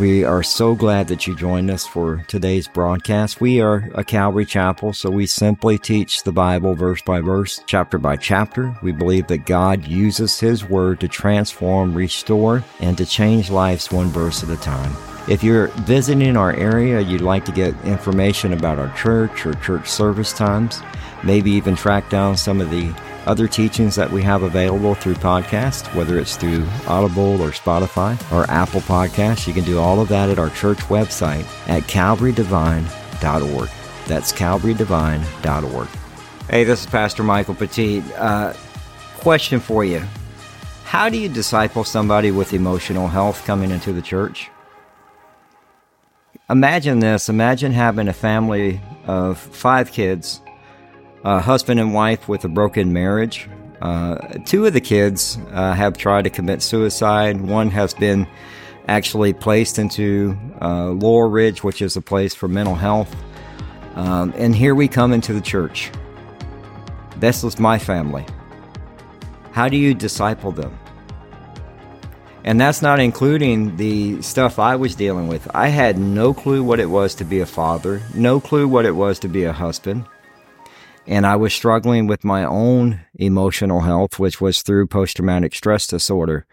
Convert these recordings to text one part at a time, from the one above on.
We are so glad that you joined us for today's broadcast. We are a Calvary Chapel, so we simply teach the Bible verse by verse, chapter by chapter. We believe that God uses His Word to transform, restore, and to change lives one verse at a time. If you're visiting our area, you'd like to get information about our church or church service times, maybe even track down some of the other teachings that we have available through podcast, whether it's through Audible or Spotify or Apple Podcasts. You can do all of that at our church website at calvarydevine.org. That's calvarydevine.org. Hey, this is Pastor Michael Petit. Uh, question for you How do you disciple somebody with emotional health coming into the church? Imagine this imagine having a family of five kids a husband and wife with a broken marriage. Uh, two of the kids uh, have tried to commit suicide. One has been actually placed into uh, Laurel Ridge, which is a place for mental health. Um, and here we come into the church. This is my family. How do you disciple them? And that's not including the stuff I was dealing with. I had no clue what it was to be a father, no clue what it was to be a husband. And I was struggling with my own emotional health, which was through post traumatic stress disorder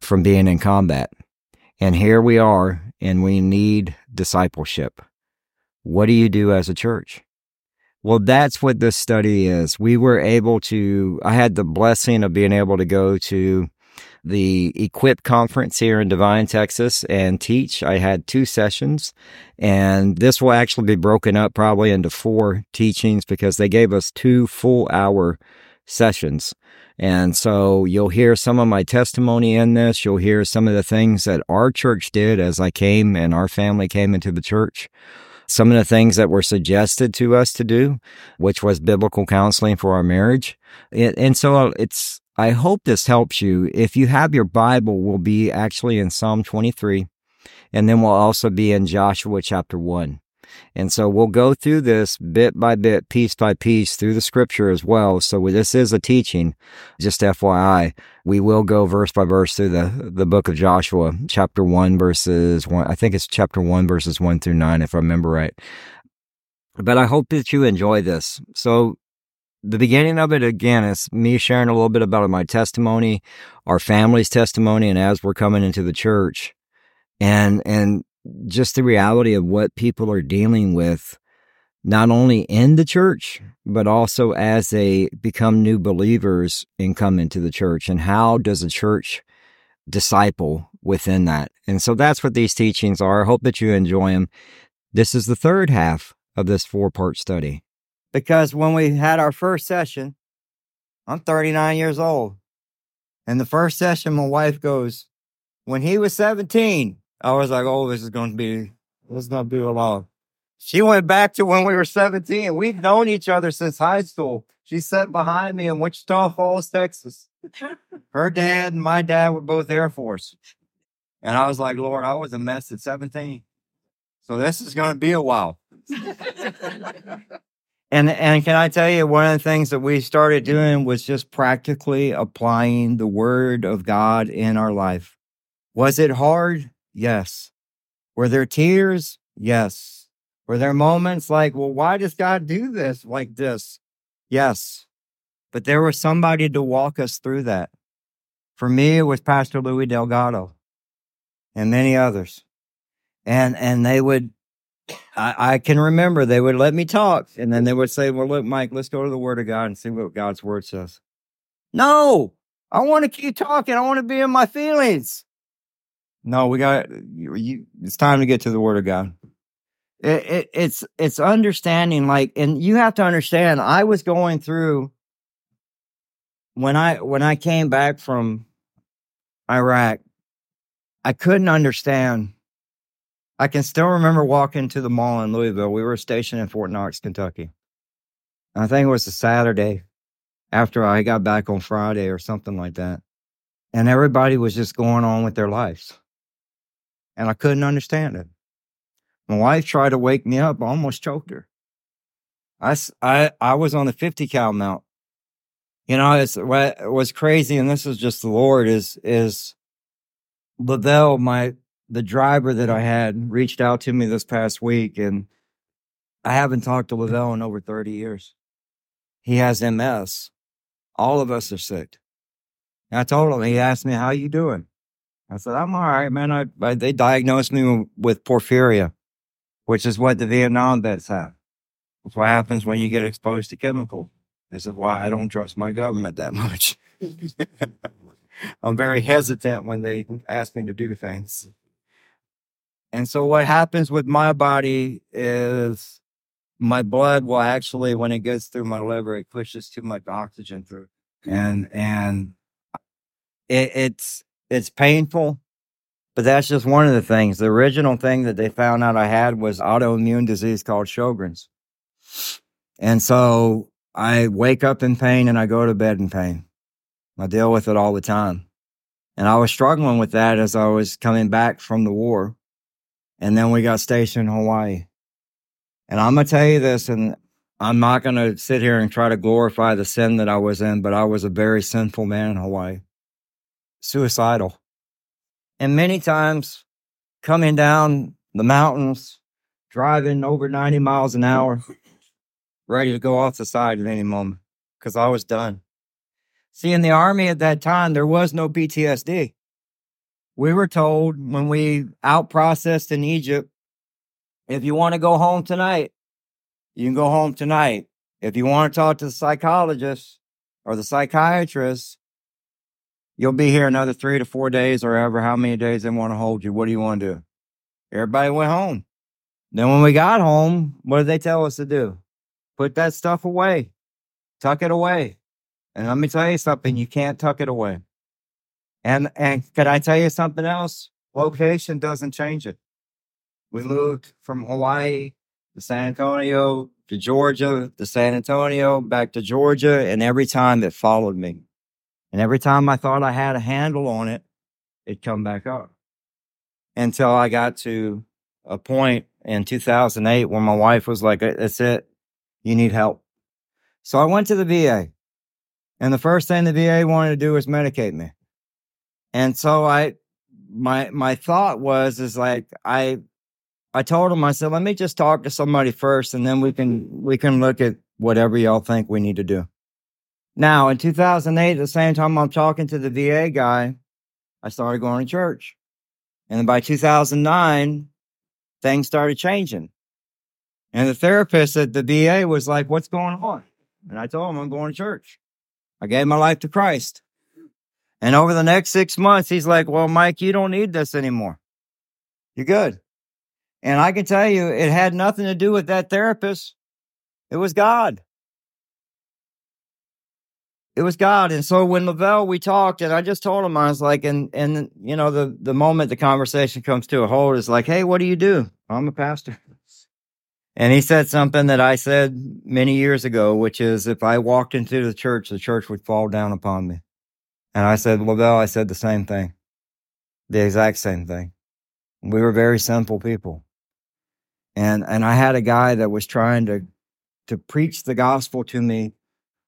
from being in combat. And here we are, and we need discipleship. What do you do as a church? Well, that's what this study is. We were able to, I had the blessing of being able to go to the Equip conference here in Devine, Texas, and teach. I had two sessions, and this will actually be broken up probably into four teachings because they gave us two full hour sessions. And so you'll hear some of my testimony in this. You'll hear some of the things that our church did as I came and our family came into the church some of the things that were suggested to us to do, which was biblical counseling for our marriage. And so it's I hope this helps you. If you have your Bible, we'll be actually in Psalm 23, and then we'll also be in Joshua chapter 1. And so we'll go through this bit by bit, piece by piece through the scripture as well. So this is a teaching, just FYI. We will go verse by verse through the, the book of Joshua, chapter 1, verses 1. I think it's chapter 1, verses 1 through 9, if I remember right. But I hope that you enjoy this. So the beginning of it again is me sharing a little bit about my testimony, our family's testimony, and as we're coming into the church, and and just the reality of what people are dealing with, not only in the church but also as they become new believers and come into the church, and how does a church disciple within that? And so that's what these teachings are. I hope that you enjoy them. This is the third half of this four part study because when we had our first session, I'm 39 years old. And the first session, my wife goes, when he was 17, I was like, oh, this is going to be, this is going to be a long. She went back to when we were 17. We've known each other since high school. She sat behind me in Wichita Falls, Texas. Her dad and my dad were both Air Force. And I was like, Lord, I was a mess at 17. So this is going to be a while. And and can I tell you one of the things that we started doing was just practically applying the word of God in our life. Was it hard? Yes. Were there tears? Yes. Were there moments like, well, why does God do this like this? Yes. But there was somebody to walk us through that. For me, it was Pastor Louis Delgado and many others. And and they would I, I, can remember they would let me talk, and then they would say, "Well, look, Mike, let's go to the Word of God and see what God's Word says." No, I want to keep talking. I want to be in my feelings. No, we got. You, you, it's time to get to the Word of God. It, it, it's it's understanding, like, and you have to understand. I was going through when I when I came back from Iraq. I couldn't understand I can still remember walking to the mall in Louisville. We were stationed in Fort Knox, Kentucky. I think it was a Saturday after I got back on Friday or something like that. And everybody was just going on with their lives. And I couldn't understand it. My wife tried to wake me up, I almost choked her. I, I, I was on the 50 cal mount. You know, it's what was crazy, and this is just the Lord, is is Lavelle, my the driver that I had, reached out to me this past week, and I haven't talked to mm. Lavelle in over 30 years. He has MS. All of us are sick. And I told him, he asked me, How you doing? I said, I'm all right, man. I, I they diagnosed me with porphyria, which is what the Vietnam vets have. It's what happens when you get exposed to chemical. This is why I don't trust my government that much. I'm very hesitant when they ask me to do things. And so what happens with my body is my blood will actually, when it goes through my liver, it pushes too much oxygen through. And and it, it's it's painful, but that's just one of the things. The original thing that they found out I had was autoimmune disease called Sjogren's. And so I wake up in pain and I go to bed in pain. I deal with it all the time. And I was struggling with that as I was coming back from the war. And then we got stationed in Hawaii. And I'm going to tell you this, and I'm not going to sit here and try to glorify the sin that I was in, but I was a very sinful man in Hawaii, suicidal. And many times coming down the mountains, driving over 90 miles an hour, ready to go off the side at any moment because I was done. See, in the army at that time, there was no PTSD. We were told when we out processed in Egypt, if you want to go home tonight, you can go home tonight. If you want to talk to the psychologist or the psychiatrist, you'll be here another three to four days or ever how many days they want to hold you. What do you want to do? Everybody went home. Then when we got home, what did they tell us to do? Put that stuff away. Tuck it away. And let me tell you something, you can't tuck it away. And and could I tell you something else? Location doesn't change it. We moved from Hawaii to San Antonio to Georgia to San Antonio back to Georgia, and every time it followed me. And every time I thought I had a handle on it, it'd come back up. Until I got to a point in 2008 when my wife was like, That's it. You need help. So I went to the VA. And the first thing the VA wanted to do was medicate me. And so I my my thought was is like I I told him I said let me just talk to somebody first and then we can we can look at whatever y'all think we need to do. Now in 2008 at the same time I'm talking to the VA guy I started going to church. And by 2009 things started changing. And the therapist at the VA was like, What's going on? And I told him I'm going to church. I gave my life to Christ. And over the next six months, he's like, Well, Mike, you don't need this anymore. You're good. And I can tell you, it had nothing to do with that therapist. It was God. It was God. And so when Lavelle, we talked, and I just told him, I was like, and, and, you know, the, the moment the conversation comes to a hold is like, Hey, what do you do? I'm a pastor. And he said something that I said many years ago, which is if I walked into the church, the church would fall down upon me. And I said, Lavelle, I said the same thing, the exact same thing. We were very simple people. And, and I had a guy that was trying to, to preach the gospel to me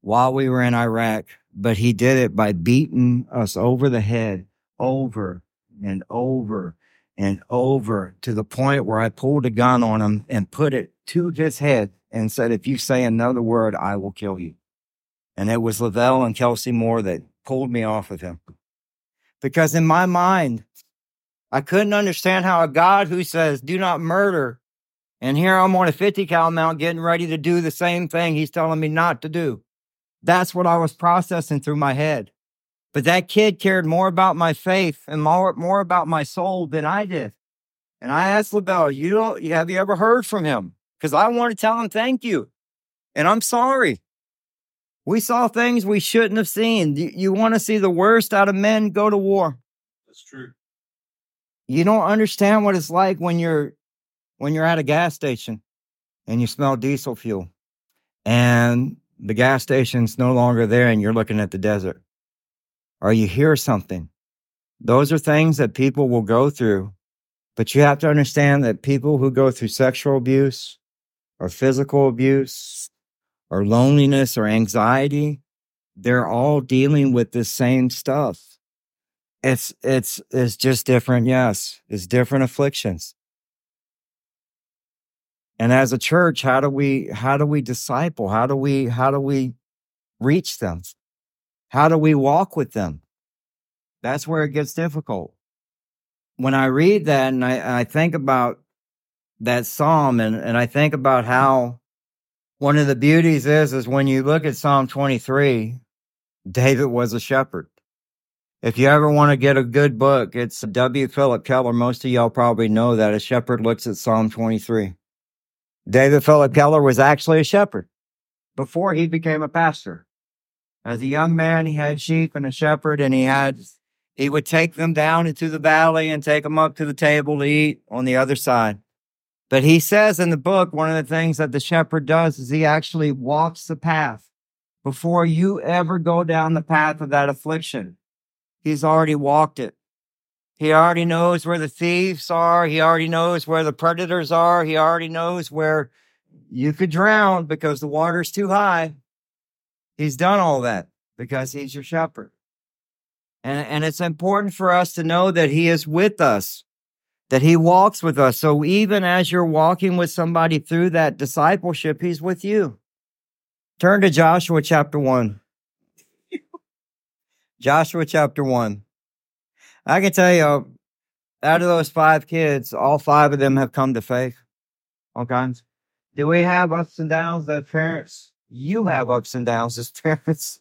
while we were in Iraq, but he did it by beating us over the head over and over and over to the point where I pulled a gun on him and put it to his head and said, If you say another word, I will kill you. And it was Lavelle and Kelsey Moore that pulled me off of him. Because in my mind, I couldn't understand how a God who says, Do not murder, and here I'm on a 50 cal mount getting ready to do the same thing he's telling me not to do. That's what I was processing through my head. But that kid cared more about my faith and more, more about my soul than I did. And I asked Lavelle, you don't, have you ever heard from him? Because I want to tell him thank you. And I'm sorry. We saw things we shouldn't have seen. You, you want to see the worst out of men go to war. That's true. You don't understand what it's like when you're when you're at a gas station and you smell diesel fuel and the gas station's no longer there and you're looking at the desert or you hear something. Those are things that people will go through. But you have to understand that people who go through sexual abuse or physical abuse or loneliness or anxiety, they're all dealing with the same stuff. It's it's it's just different, yes. It's different afflictions. And as a church, how do we how do we disciple? How do we how do we reach them? How do we walk with them? That's where it gets difficult. When I read that and I, I think about that psalm and, and I think about how one of the beauties is is when you look at Psalm 23, David was a shepherd. If you ever want to get a good book, it's W. Phillip Keller. Most of y'all probably know that a shepherd looks at Psalm 23. David Phillip Keller was actually a shepherd before he became a pastor. As a young man, he had sheep and a shepherd, and he had he would take them down into the valley and take them up to the table to eat on the other side. But he says in the book, one of the things that the shepherd does is he actually walks the path before you ever go down the path of that affliction. He's already walked it. He already knows where the thieves are. He already knows where the predators are. He already knows where you could drown because the water's too high. He's done all that because he's your shepherd. And, and it's important for us to know that he is with us, that he walks with us. So even as you're walking with somebody through that discipleship, he's with you. Turn to Joshua chapter 1. Joshua chapter 1. I can tell you, out of those five kids, all five of them have come to faith. All kinds. Do we have ups and downs as parents? You have ups and downs as parents.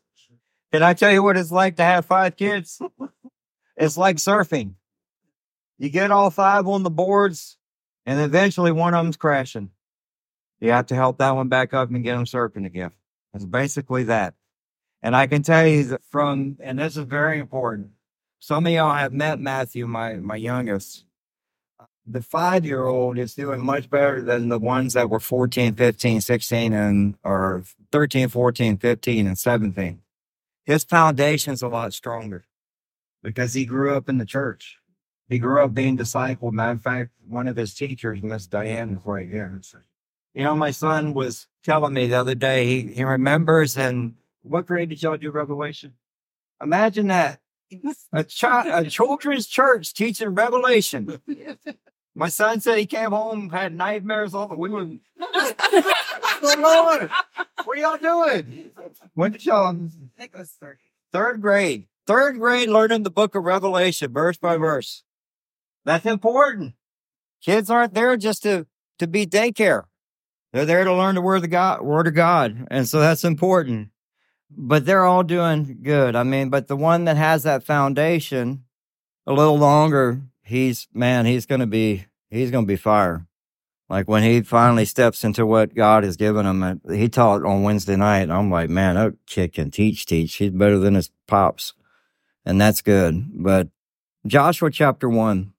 Can I tell you what it's like to have five kids? it's like surfing. You get all five on the boards, and eventually one of them's crashing. You have to help that one back up and get them surfing again. It's basically that. And I can tell you that from, and this is very important, some of y'all have met Matthew, my my youngest. The five year old is doing much better than the ones that were 14, 15, 16, and or 13, 14, 15, and 17. His foundation's a lot stronger because he grew up in the church. He grew up being discipled. Matter of fact, one of his teachers, Miss Diane, is right here. You know, my son was telling me the other day, he, he remembers and what grade did y'all do Revelation? Imagine that a child, a children's church teaching Revelation. My son said he came home had nightmares all the were. What's going? What are y'all doing? When did y'all? I think it was third. Third grade. Third grade, learning the book of Revelation, verse by verse. That's important. Kids aren't there just to to be daycare. They're there to learn the word of God, word of God, and so that's important but they're all doing good. I mean, but the one that has that foundation a little longer, he's man, he's to be he's going to be fire. Like when he finally steps into what God has given him, he taught on Wednesday night. I'm like, man, that kid can teach, teach. He's better than his pops, and that's good. But Joshua chapter one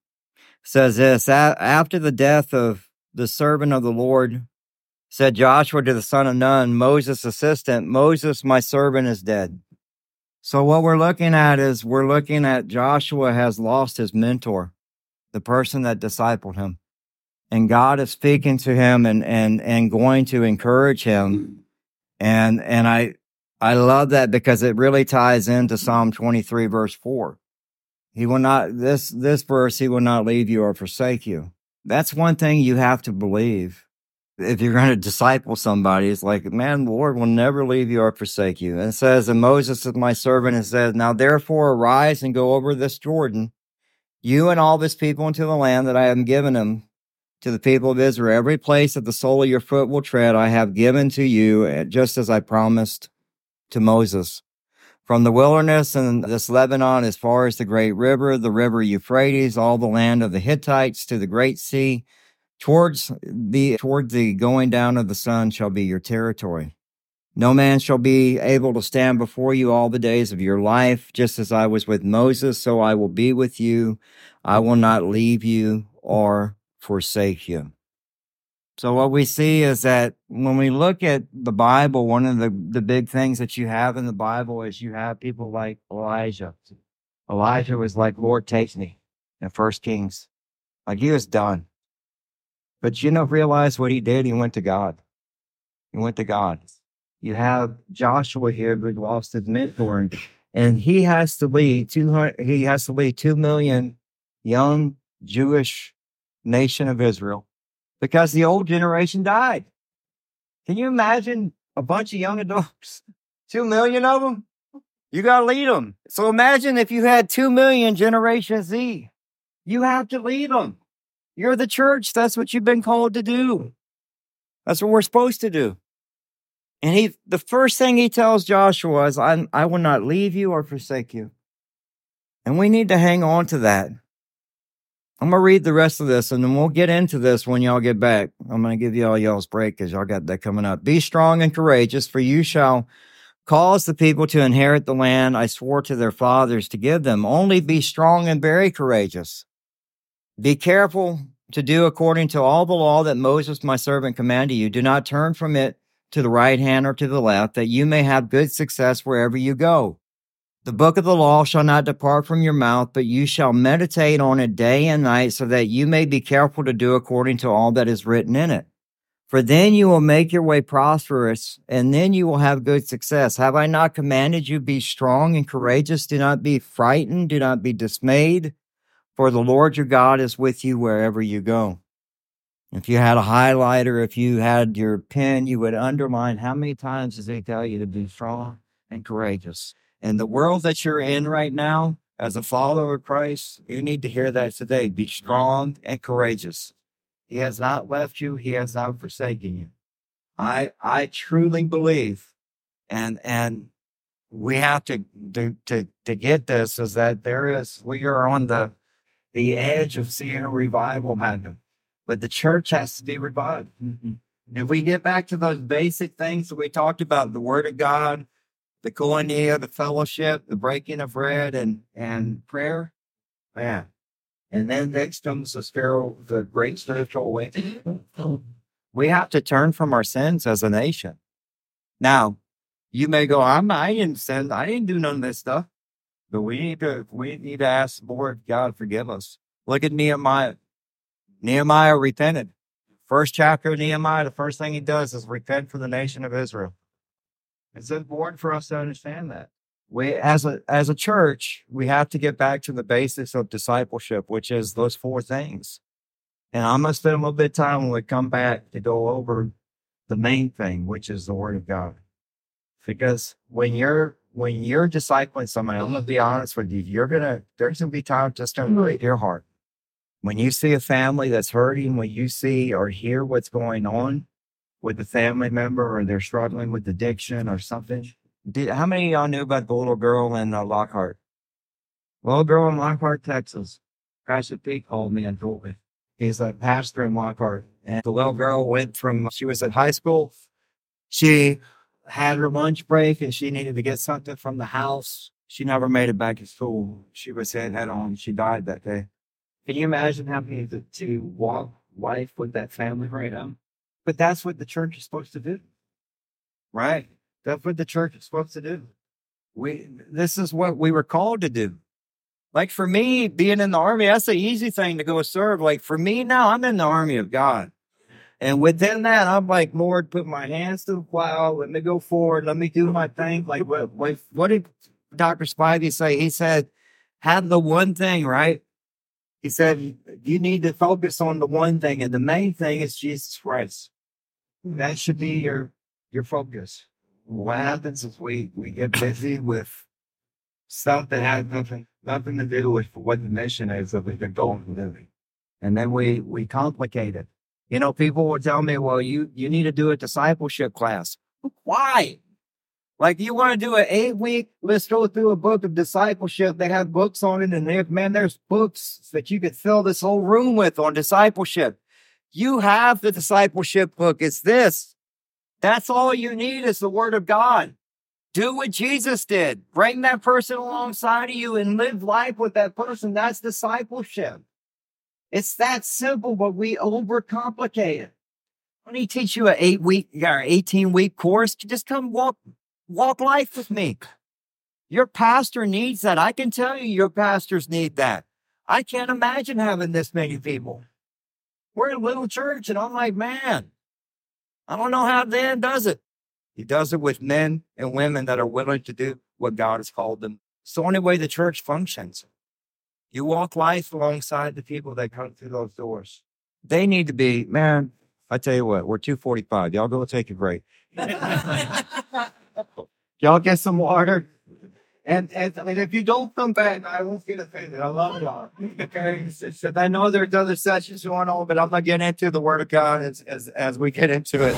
says this: after the death of the servant of the Lord Said Joshua to the son of Nun, Moses' assistant, Moses, my servant, is dead. So what we're looking at is we're looking at Joshua has lost his mentor, the person that discipled him. And God is speaking to him and and and going to encourage him. And and I I love that because it really ties into Psalm 23 verse 4. He will not this this verse he will not leave you or forsake you. That's one thing you have to believe if you're going to disciple somebody, it's like, man, the Lord will never leave you or forsake you. And it says, and Moses is my servant, and says, now therefore arise and go over this Jordan, you and all this people into the land that I have given them to the people of Israel. Every place that the sole of your foot will tread, I have given to you, eh, just as I promised to Moses. From the wilderness and this Lebanon as far as the great river, the river Euphrates, all the land of the Hittites to the great sea, Towards the toward the going down of the sun shall be your territory. No man shall be able to stand before you all the days of your life. Just as I was with Moses, so I will be with you. I will not leave you or forsake you. So what we see is that when we look at the Bible, one of the, the big things that you have in the Bible is you have people like Elijah. Elijah was like, Lord, take me in First Kings. Like he was done. But you know, realize what he did? He went to God. He went to God you have Joshua here who lost his mentor, and he has to lead two hundred. He has to lead two million young Jewish nation of Israel because the old generation died. Can you imagine a bunch of young adults, two million of them? You got to lead them. So imagine if you had two million Generation Z. You have to lead them. You're the church. That's what you've been called to do. That's what we're supposed to do. And he, the first thing he tells Joshua is, I, I will not leave you or forsake you. And we need to hang on to that. I'm to read the rest of this and then we'll get into this when y'all get back. I'm to give you all y'all's break because y'all got that coming up. Be strong and courageous, for you shall cause the people to inherit the land I swore to their fathers to give them. Only be strong and very courageous. Be careful to do according to all the law that Moses, my servant, commanded you. Do not turn from it to the right hand or to the left, that you may have good success wherever you go. The book of the law shall not depart from your mouth, but you shall meditate on it day and night, so that you may be careful to do according to all that is written in it. For then you will make your way prosperous, and then you will have good success. Have I not commanded you be strong and courageous? Do not be frightened, do not be dismayed, for the Lord your God is with you wherever you go. If you had a highlighter, if you had your pen, you would underline how many times does he tell you to be strong and courageous? In the world that you're in right now, as a follower of Christ, you need to hear that today. Be strong and courageous. He has not left you. He has not forsaken you. I I truly believe, and and we have to to to, to get this is that there is we are on the the edge of seeing a revival happen. But the church has to be revived. Mm-hmm. If we get back to those basic things that we talked about, the word of God, the koinonia, the fellowship, the breaking of bread and, and prayer, man. And then next comes the spiritual, the great spiritual awakening. We have to turn from our sins as a nation. Now, you may go, I'm I didn't sin, I didn't do none of this stuff. But we need to we need to ask the Lord, God, forgive us. Look at Nehemiah. Nehemiah repented. First chapter of Nehemiah, the first thing he does is repent for the nation of Israel. It's important for us to understand that. We, as a as a church, we have to get back to the basics of discipleship, which is those four things. And I'm gonna spend a little bit of time when we come back to go over the main thing, which is the Word of God. Because when you're when you're discipling somebody, I'm gonna be honest with you, you're gonna there's gonna be times just gonna break mm-hmm. your heart. When you see a family that's hurting, when you see or hear what's going on with a family member or they're struggling with addiction or something, did, how many of y'all knew about the little girl in uh, Lockhart? Little girl in Lockhart, Texas. Pastor Pete called me and told me. He's a pastor in Lockhart. And the little girl went from, she was at high school. She had her lunch break and she needed to get something from the house. She never made it back to school. She was hit head on. She died that day. Can you imagine having to, to walk life with that family right now? But that's what the church is supposed to do. Right? That's what the church is supposed to do. We this is what we were called to do. Like for me, being in the army, that's an easy thing to go serve. Like for me now, I'm in the army of God. And within that, I'm like, Lord, put my hands to the plow. Let me go forward. Let me do my thing. Like what, what, what did Dr. Spivey say? He said, have the one thing, right? He said, you need to focus on the one thing, and the main thing is Jesus Christ. That should be your your focus. What happens is we we get busy with stuff that has nothing nothing to do with what the mission is that we've been going to do. And then we we complicate it. You know, people will tell me, well, you you need to do a discipleship class. Why? Like you want to do an eight week, let's go through a book of discipleship. They have books on it, and there, man, there's books that you could fill this whole room with on discipleship. You have the discipleship book. It's this. That's all you need is the word of God. Do what Jesus did. Bring that person alongside of you and live life with that person. That's discipleship. It's that simple, but we overcomplicate it. When he teach you an eight week or 18 week course, just come walk, walk life with me. Your pastor needs that. I can tell you your pastors need that. I can't imagine having this many people. We're a little church, and I'm like, man, I don't know how Dan does it. He does it with men and women that are willing to do what God has called them. It's the only way the church functions. You walk life alongside the people that come through those doors. They need to be, man, I tell you what, we're 245. Y'all go take a break. Y'all get some water. And, and I mean, if you don't come back, I won't get offended. I love y'all. Okay. So, I know there's other sessions going on, but I'm going to get into the Word of God as, as, as we get into it.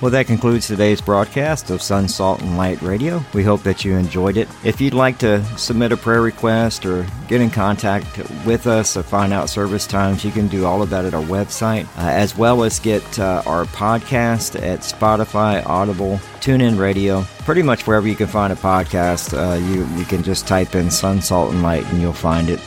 Well, that concludes today's broadcast of Son, Salt, and Light Radio. We hope that you enjoyed it. If you'd like to submit a prayer request or get in contact with us or find out service times, you can do all of that at our website, uh, as well as get uh, our podcast at Spotify, Audible, TuneIn Radio, pretty much wherever you can find a podcast. Uh, you you can just type in Son, Salt, and Light, and you'll find it.